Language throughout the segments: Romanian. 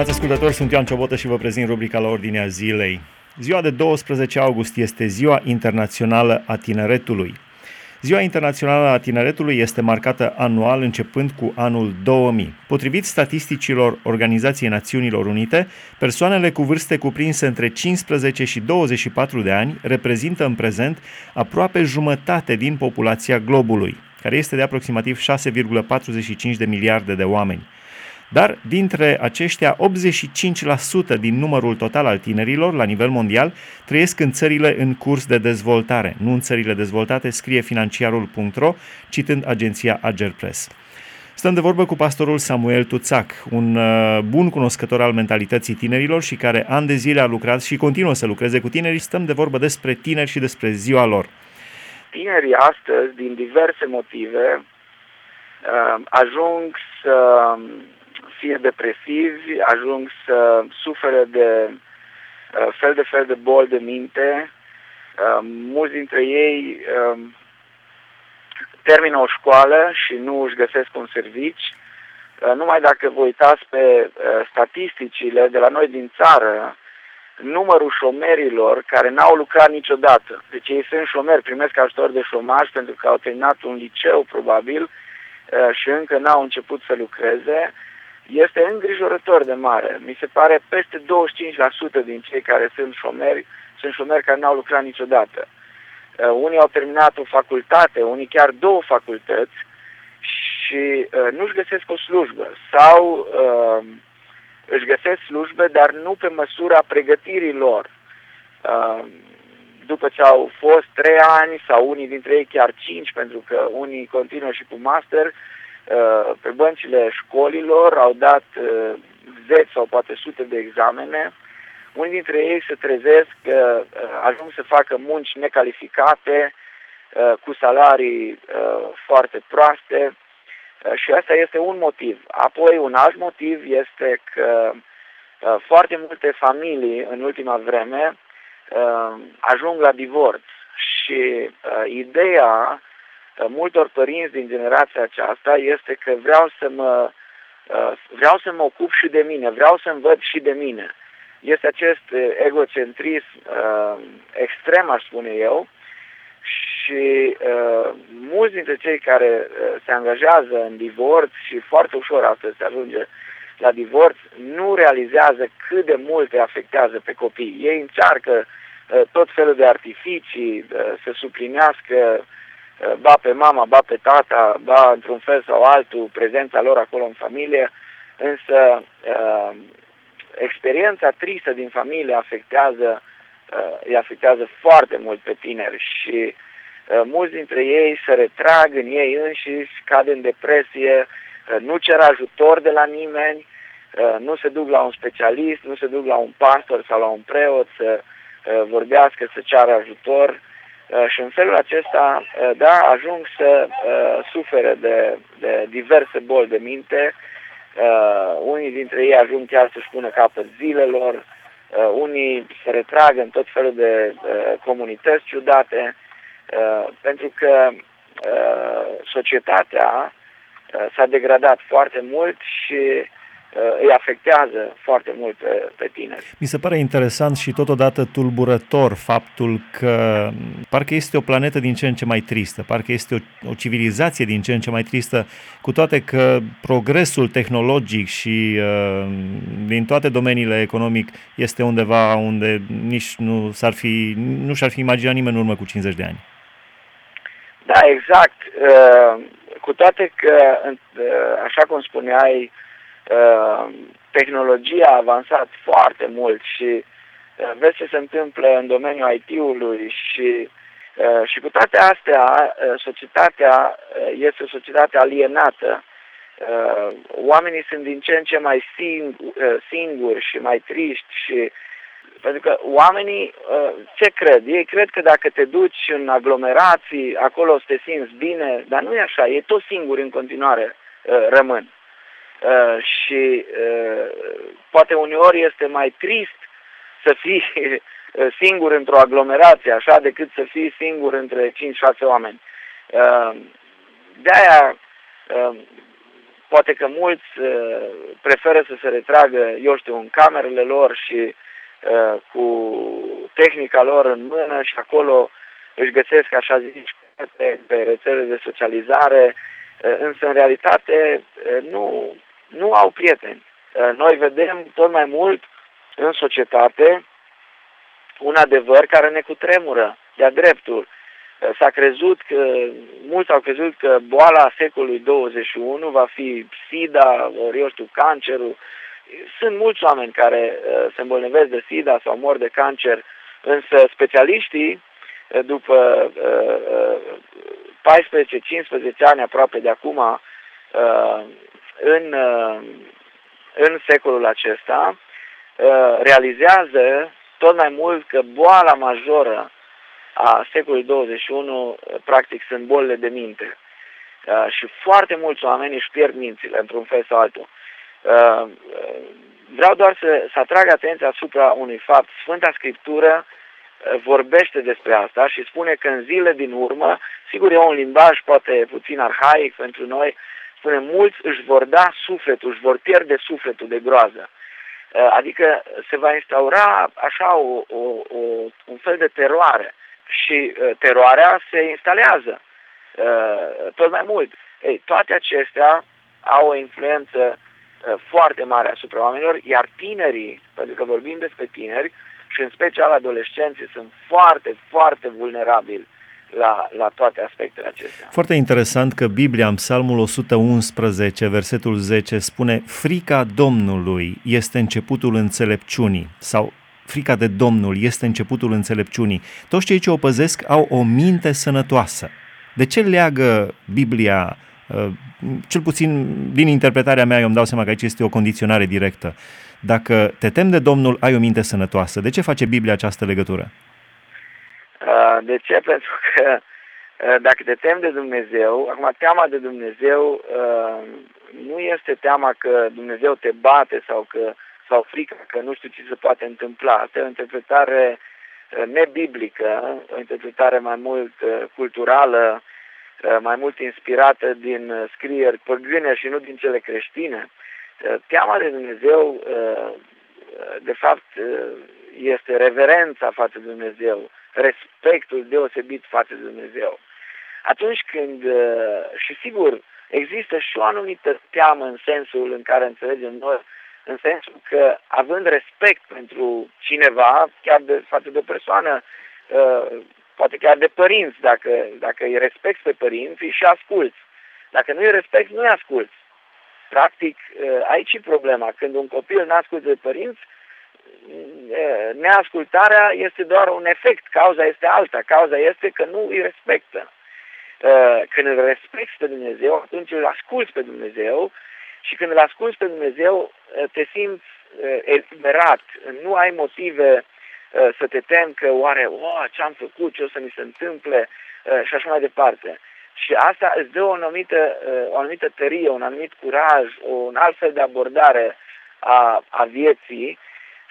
Stimați ascultători, sunt Ioan Ciobotă și vă prezint rubrica la ordinea zilei. Ziua de 12 august este Ziua Internațională a Tineretului. Ziua Internațională a Tineretului este marcată anual începând cu anul 2000. Potrivit statisticilor Organizației Națiunilor Unite, persoanele cu vârste cuprinse între 15 și 24 de ani reprezintă în prezent aproape jumătate din populația globului, care este de aproximativ 6,45 de miliarde de oameni. Dar dintre aceștia, 85% din numărul total al tinerilor la nivel mondial trăiesc în țările în curs de dezvoltare, nu în țările dezvoltate, scrie financiarul.ro, citând agenția Agerpress. Stăm de vorbă cu pastorul Samuel Tuțac, un uh, bun cunoscător al mentalității tinerilor și care ani de zile a lucrat și continuă să lucreze cu tinerii. Stăm de vorbă despre tineri și despre ziua lor. Tinerii astăzi, din diverse motive, uh, ajung să fie depresivi, ajung să sufere de uh, fel de fel de boli de minte. Uh, mulți dintre ei uh, termină o școală și nu își găsesc un servici. Uh, numai dacă vă uitați pe uh, statisticile de la noi din țară, numărul șomerilor care n-au lucrat niciodată. Deci ei sunt șomeri, primesc ajutor de șomaj pentru că au terminat un liceu probabil uh, și încă n-au început să lucreze este îngrijorător de mare. Mi se pare peste 25% din cei care sunt șomeri sunt șomeri care n-au lucrat niciodată. Uh, unii au terminat o facultate, unii chiar două facultăți și uh, nu își găsesc o slujbă sau uh, își găsesc slujbe, dar nu pe măsura pregătirii lor. Uh, după ce au fost trei ani sau unii dintre ei chiar cinci, pentru că unii continuă și cu master, uh, Uh, pe băncile școlilor, au dat uh, zeci sau poate sute de examene. Unii dintre ei se trezesc că uh, ajung să facă munci necalificate, cu salarii foarte proaste și asta este un motiv. Apoi un alt motiv este că foarte multe familii în ultima vreme ajung la divorț și ideea multor părinți din generația aceasta este că vreau să mă, uh, vreau să mă ocup și de mine, vreau să-mi văd și de mine. Este acest uh, egocentrism uh, extrem, aș spune eu, și uh, mulți dintre cei care uh, se angajează în divorț și foarte ușor astăzi se ajunge la divorț, nu realizează cât de mult îi afectează pe copii. Ei încearcă uh, tot felul de artificii uh, să suplinească Eh, ba pe mama, ba pe tata, ba într-un fel sau altul, prezența lor acolo în familie, însă uh, experiența tristă din familie afectează, uh, îi afectează foarte mult pe tineri și uh, mulți dintre ei se retrag în ei înșiși, cad în depresie, uh, nu cer ajutor de la nimeni, uh, nu se duc la un specialist, nu se duc la un pastor sau la un preot să uh, vorbească, să ceară ajutor, Uh, și în felul acesta, uh, da, ajung să uh, sufere de, de diverse boli de minte. Unii dintre ei ajung chiar să-și pună capăt zilelor, unii se retrag în tot felul de comunități ciudate, pentru că societatea s-a degradat foarte mult și Uh, îi afectează foarte mult pe, pe tineri. Mi se pare interesant și totodată tulburător faptul că parcă este o planetă din ce în ce mai tristă, parcă este o, o civilizație din ce în ce mai tristă, cu toate că progresul tehnologic și uh, din toate domeniile economic este undeva unde nici nu s-ar fi, nu și-ar fi imaginat nimeni în urmă cu 50 de ani. Da, exact. Uh, cu toate că, uh, așa cum spuneai, Uh, tehnologia a avansat foarte mult și uh, vezi ce se întâmplă în domeniul IT-ului și, uh, și cu toate astea, societatea este o societate alienată. Oamenii sunt din ce în ce mai singuri și mai triști și pentru că oamenii ce cred? Ei cred că dacă te duci în aglomerații, acolo o să te simți bine, dar nu e așa, ei tot singuri în continuare rămân. Uh, și uh, poate uneori este mai trist să fii uh, singur într-o aglomerație, așa, decât să fii singur între 5-6 oameni. Uh, de-aia uh, poate că mulți preferă să se retragă, eu știu, în camerele lor și cu tehnica lor în mână și acolo își găsesc, așa zici, pe, pe rețele de socializare, însă în realitate nu, nu au prieteni. Noi vedem tot mai mult în societate un adevăr care ne cutremură de-a dreptul. S-a crezut că, mulți au crezut că boala secolului 21 va fi SIDA, ori eu știu, cancerul. Sunt mulți oameni care uh, se îmbolnăvesc de SIDA sau mor de cancer, însă specialiștii, uh, după uh, 14-15 ani aproape de acum, uh, în, uh, în secolul acesta, uh, realizează tot mai mult că boala majoră a secolului 21 uh, practic sunt bolile de minte. Uh, și foarte mulți oameni își pierd mințile într-un fel sau altul. Uh, vreau doar să, să atrag atenția asupra unui fapt. Sfânta Scriptură vorbește despre asta și spune că în zile din urmă, sigur e un limbaj poate puțin arhaic pentru noi, spune mulți își vor da sufletul, își vor pierde sufletul de groază. Adică se va instaura așa o, o, o, un fel de teroare și uh, teroarea se instalează uh, tot mai mult. Ei, toate acestea au o influență uh, foarte mare asupra oamenilor, iar tinerii, pentru că vorbim despre tineri, și în special adolescenții, sunt foarte, foarte vulnerabili la, la toate aspectele acestea. Foarte interesant că Biblia în Psalmul 111, versetul 10, spune Frica Domnului este începutul înțelepciunii sau frica de Domnul este începutul înțelepciunii. Toți cei ce o păzesc au o minte sănătoasă. De ce leagă Biblia, uh, cel puțin din interpretarea mea, eu îmi dau seama că aici este o condiționare directă. Dacă te tem de Domnul, ai o minte sănătoasă. De ce face Biblia această legătură? Uh, de ce? Pentru că uh, dacă te tem de Dumnezeu, acum teama de Dumnezeu nu este teama că Dumnezeu te bate sau că sau frică că nu știu ce se poate întâmpla. Asta e o interpretare uh, nebiblică, o interpretare mai mult uh, culturală, uh, mai mult inspirată din scrieri păgâne și nu din cele creștine. Teama de Dumnezeu, de fapt, este reverența față de Dumnezeu, respectul deosebit față de Dumnezeu. Atunci când, și sigur, există și o anumită teamă în sensul în care înțelegem noi în sensul că având respect pentru cineva, chiar de, față de o persoană, uh, poate chiar de părinți, dacă, dacă îi respecti pe părinți, și asculți. Dacă nu îi respecti, nu îi asculți. Practic, uh, aici e problema. Când un copil nu ascultă de părinți, uh, neascultarea este doar un efect, cauza este alta. Cauza este că nu îi respectă. Uh, când îl respecti pe Dumnezeu, atunci îl asculți pe Dumnezeu și când îl asculți pe Dumnezeu, eh, te simți eh, eliberat, nu ai motive eh, să te temi că oare, oh, ce am făcut, ce o să mi se întâmple și așa mai departe. Și asta îți dă o anumită, o anumită tărie, un anumit curaj, un alt fel de abordare a, a vieții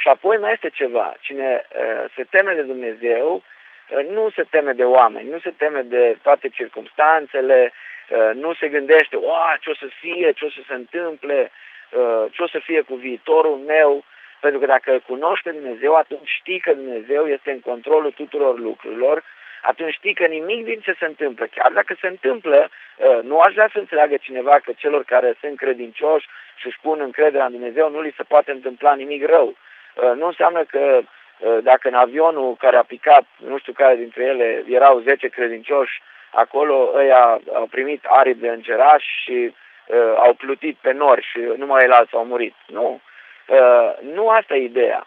și apoi mai este ceva. Cine se teme de Dumnezeu, nu se teme de oameni, nu se teme de toate circumstanțele, Uh, nu se gândește, o, ce o să fie, ce o să se întâmple, uh, ce o să fie cu viitorul meu, pentru că dacă îl cunoște Dumnezeu, atunci știi că Dumnezeu este în controlul tuturor lucrurilor, atunci știi că nimic din ce se întâmplă, chiar dacă se întâmplă, uh, nu aș vrea să înțeleagă cineva că celor care sunt credincioși și își pun încrederea în Dumnezeu nu li se poate întâmpla nimic rău. Nu înseamnă că dacă în avionul care a picat, nu știu care dintre ele, erau 10 credincioși, acolo ăia au primit aripi de îngeraș și uh, au plutit pe nori și numai el alții au murit. Nu. Uh, nu asta e ideea.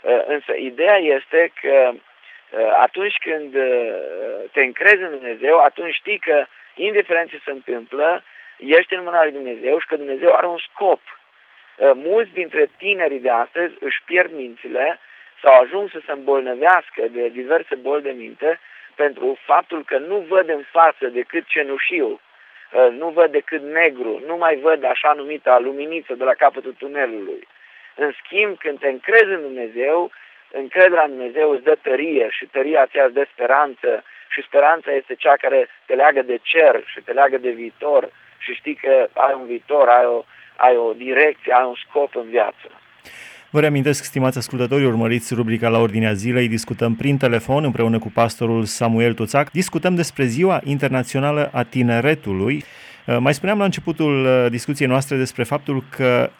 Uh, însă ideea este că uh, atunci când uh, te încrezi în Dumnezeu, atunci știi că, indiferent ce se întâmplă, ești în mâna lui Dumnezeu și că Dumnezeu are un scop. Uh, mulți dintre tinerii de astăzi își pierd mințile sau ajung să se îmbolnăvească de diverse boli de minte pentru faptul că nu văd în față decât cenușiu, uh, nu văd decât negru, nu mai văd așa numită luminiță de la capătul tunelului. În schimb, când te încrezi în Dumnezeu, încrederea în Dumnezeu îți dă tărie și tăria ți îți dă speranță și speranța este cea care te leagă de cer și te leagă de viitor și știi că ai un viitor, ai o, ai o direcție, ai un scop în viață. Vă reamintesc, stimați ascultători, urmăriți rubrica la ordinea zilei, discutăm prin telefon împreună cu pastorul Samuel Tuțac, discutăm despre Ziua Internațională a Tineretului. Uh, mai spuneam la începutul uh, discuției noastre despre faptul că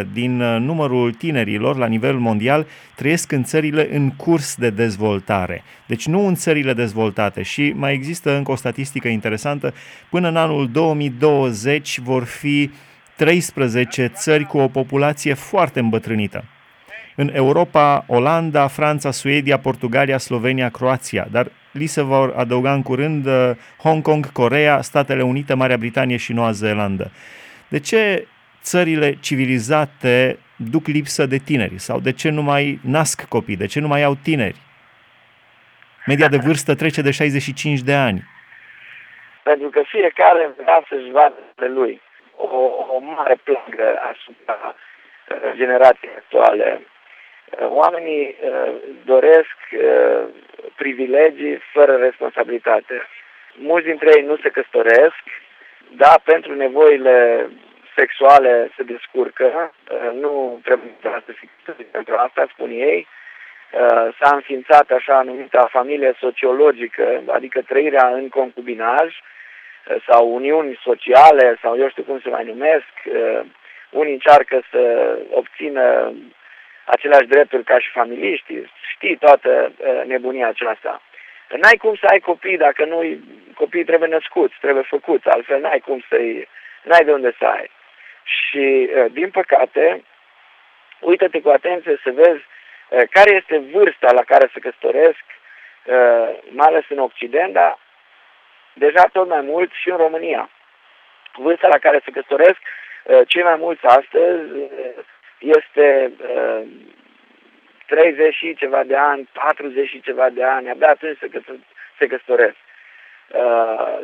85% din uh, numărul tinerilor la nivel mondial trăiesc în țările în curs de dezvoltare, deci nu în țările dezvoltate. Și mai există încă o statistică interesantă, până în anul 2020 vor fi 13 țări cu o populație foarte îmbătrânită. În Europa, Olanda, Franța, Suedia, Portugalia, Slovenia, Croația, dar li se vor adăuga în curând uh, Hong Kong, Corea, Statele Unite, Marea Britanie și Noua Zeelandă. De ce țările civilizate duc lipsă de tineri sau de ce nu mai nasc copii, de ce nu mai au tineri? Media de vârstă trece de 65 de ani. Pentru că fiecare vrea să-și vadă de lui o, o mare plagă asupra uh, generației actuale. Uh, oamenii uh, doresc privilegii fără responsabilitate. Mulți dintre ei nu se căsătoresc, da, pentru nevoile sexuale se descurcă, nu trebuie să fie pentru asta, spun ei. S-a înființat așa numită familie sociologică, adică trăirea în concubinaj, sau uniuni sociale sau eu știu cum se mai numesc. Uh, unii încearcă să obțină aceleași drepturi ca și familiștii. Știi toată uh, nebunia aceasta. N-ai cum să ai copii dacă nu copiii trebuie născuți, trebuie făcuți, altfel n-ai cum să-i, n-ai de unde să ai. Și, uh, din păcate, uită-te cu atenție să vezi care este vârsta la care se căsătoresc, mai ales în Occident, dar deja tot mai mult și în România. Vârsta la care se căsătoresc uh, cei mai mulți astăzi uh, este 30 uh, și ceva de ani, 40 și ceva de ani, abia atunci se, căsă, se căsătoresc.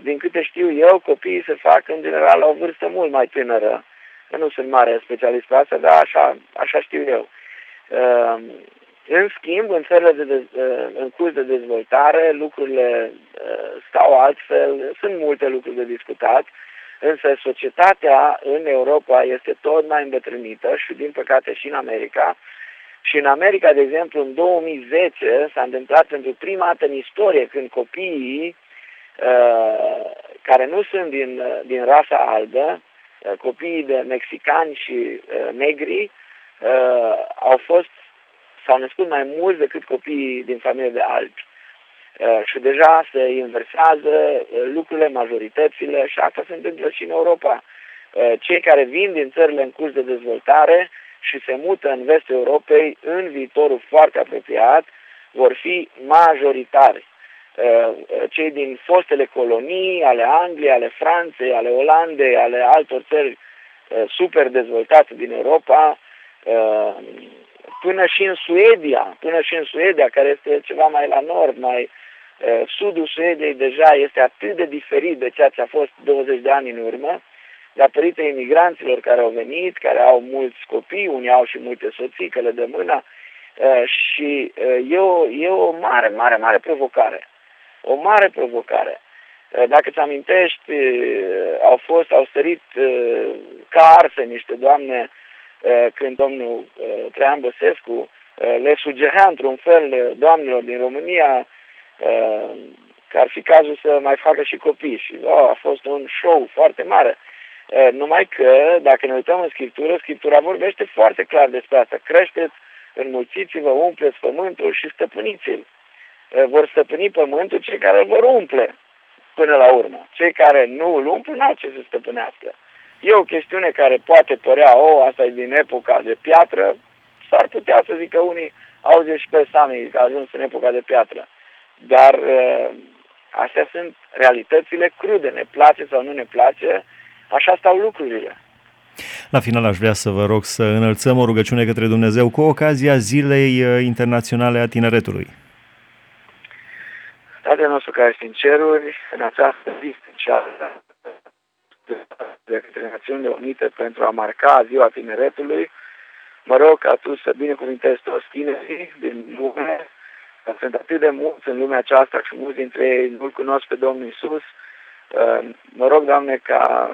Din câte știu eu, copiii se fac în general la o vârstă mult mai tânără. Eu nu sunt mare specialist pe asta, dar așa, așa știu eu. În schimb, în țările de dez, uh, în curs de dezvoltare, lucrurile uh, stau altfel, sunt multe lucruri de discutat, însă societatea în Europa este tot mai îmbătrânită și, din păcate, și în America. Și în America, de exemplu, în 2010 s-a întâmplat pentru prima dată în istorie când copiii uh, care nu sunt din, din rasa albă, copiii de mexicani și negri, au fost s-au născut mai mulți decât copiii din familie de albi. Uh, și deja se inversează uh, lucrurile, majoritățile și asta se întâmplă și în Europa. Uh, cei care vin din țările în curs de dezvoltare și se mută în vestul Europei în viitorul foarte apropiat vor fi majoritari. Cei din fostele colonii, ale Angliei, ale Franței, ale Olandei, ale altor țări super dezvoltate din Europa, până și în Suedia, până și în Suedia, care este ceva mai la nord, mai uh, sudul Suediei deja este atât de diferit de ceea ce a fost 20 de ani în urmă, datorită imigranților care au venit, care au mulți copii, unii au și multe soții, că le dă mâna, uh, și uh, e, o, e o mare, mare, mare provocare. O mare provocare. Dacă ți amintești, au fost, au sărit ca arse niște doamne Eh, când domnul eh, Traian Băsescu eh, le sugerea într-un fel doamnelor din România că ar fi cazul să mai facă și copii și oh, a fost un show foarte mare. Numai că, dacă ne uităm în Scriptură, Scriptura vorbește foarte clar despre asta. Creșteți, înmulțiți-vă, umpleți pământul și stăpâniți-l. Vor stăpâni pământul cei care îl vor umple până la urmă. Cei care nu îl umplu n-au ce să stăpânească. E o chestiune care poate părea, o, oh, asta e din epoca de piatră, s-ar putea să zică unii, auzi și pe Sami că a ajuns în epoca de piatră. Dar uh, astea sunt realitățile crude, ne place sau nu ne place, așa stau lucrurile. La final aș vrea să vă rog să înălțăm o rugăciune către Dumnezeu cu ocazia Zilei uh, Internaționale a Tineretului. Tatăl nostru care este în ceruri, în această zi specială, de către Națiunile Unite pentru a marca ziua tineretului. Mă rog ca tu să binecuvintezi toți tinerii din lume, că sunt atât de mulți în lumea aceasta și mulți dintre ei nu-L cunosc pe Domnul Isus. Mă rog, Doamne, ca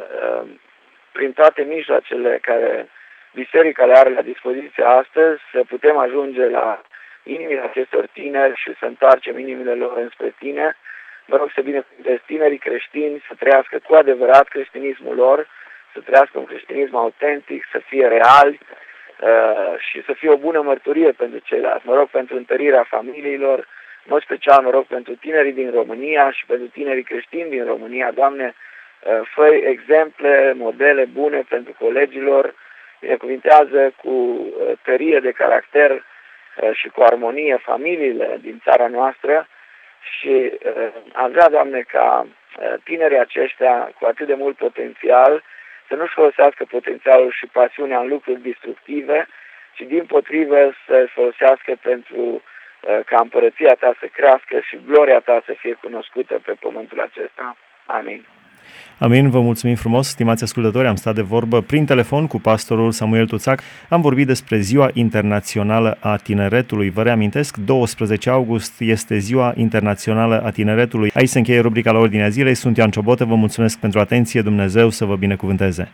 prin toate mijloacele care biserica le are la dispoziție astăzi să putem ajunge la inimile acestor tineri și să întoarcem inimile lor înspre tine. Mă rog să binecuvântezi tinerii creștini să trăiască cu adevărat creștinismul lor, să trăiască un creștinism autentic, să fie reali uh, și să fie o bună mărturie pentru ceilalți. Mă rog pentru întărirea familiilor, în mod special mă rog pentru tinerii din România și pentru tinerii creștini din România. Doamne, uh, fă exemple, modele bune pentru colegilor, binecuvintează cu uh, tărie de caracter uh, și cu armonie familiile din țara noastră și uh, am vrea, Doamne, ca tinerii aceștia cu atât de mult potențial să nu-și folosească potențialul și pasiunea în lucruri destructive, ci din potrivă să folosească pentru ca împărăția ta să crească și gloria ta să fie cunoscută pe pământul acesta. Amin. Amin, vă mulțumim frumos, stimați ascultători, am stat de vorbă prin telefon cu pastorul Samuel Tuțac, am vorbit despre Ziua Internațională a Tineretului. Vă reamintesc, 12 august este Ziua Internațională a Tineretului. Aici se încheie rubrica la ordinea zilei, sunt Ian Ciobotă, vă mulțumesc pentru atenție, Dumnezeu să vă binecuvânteze.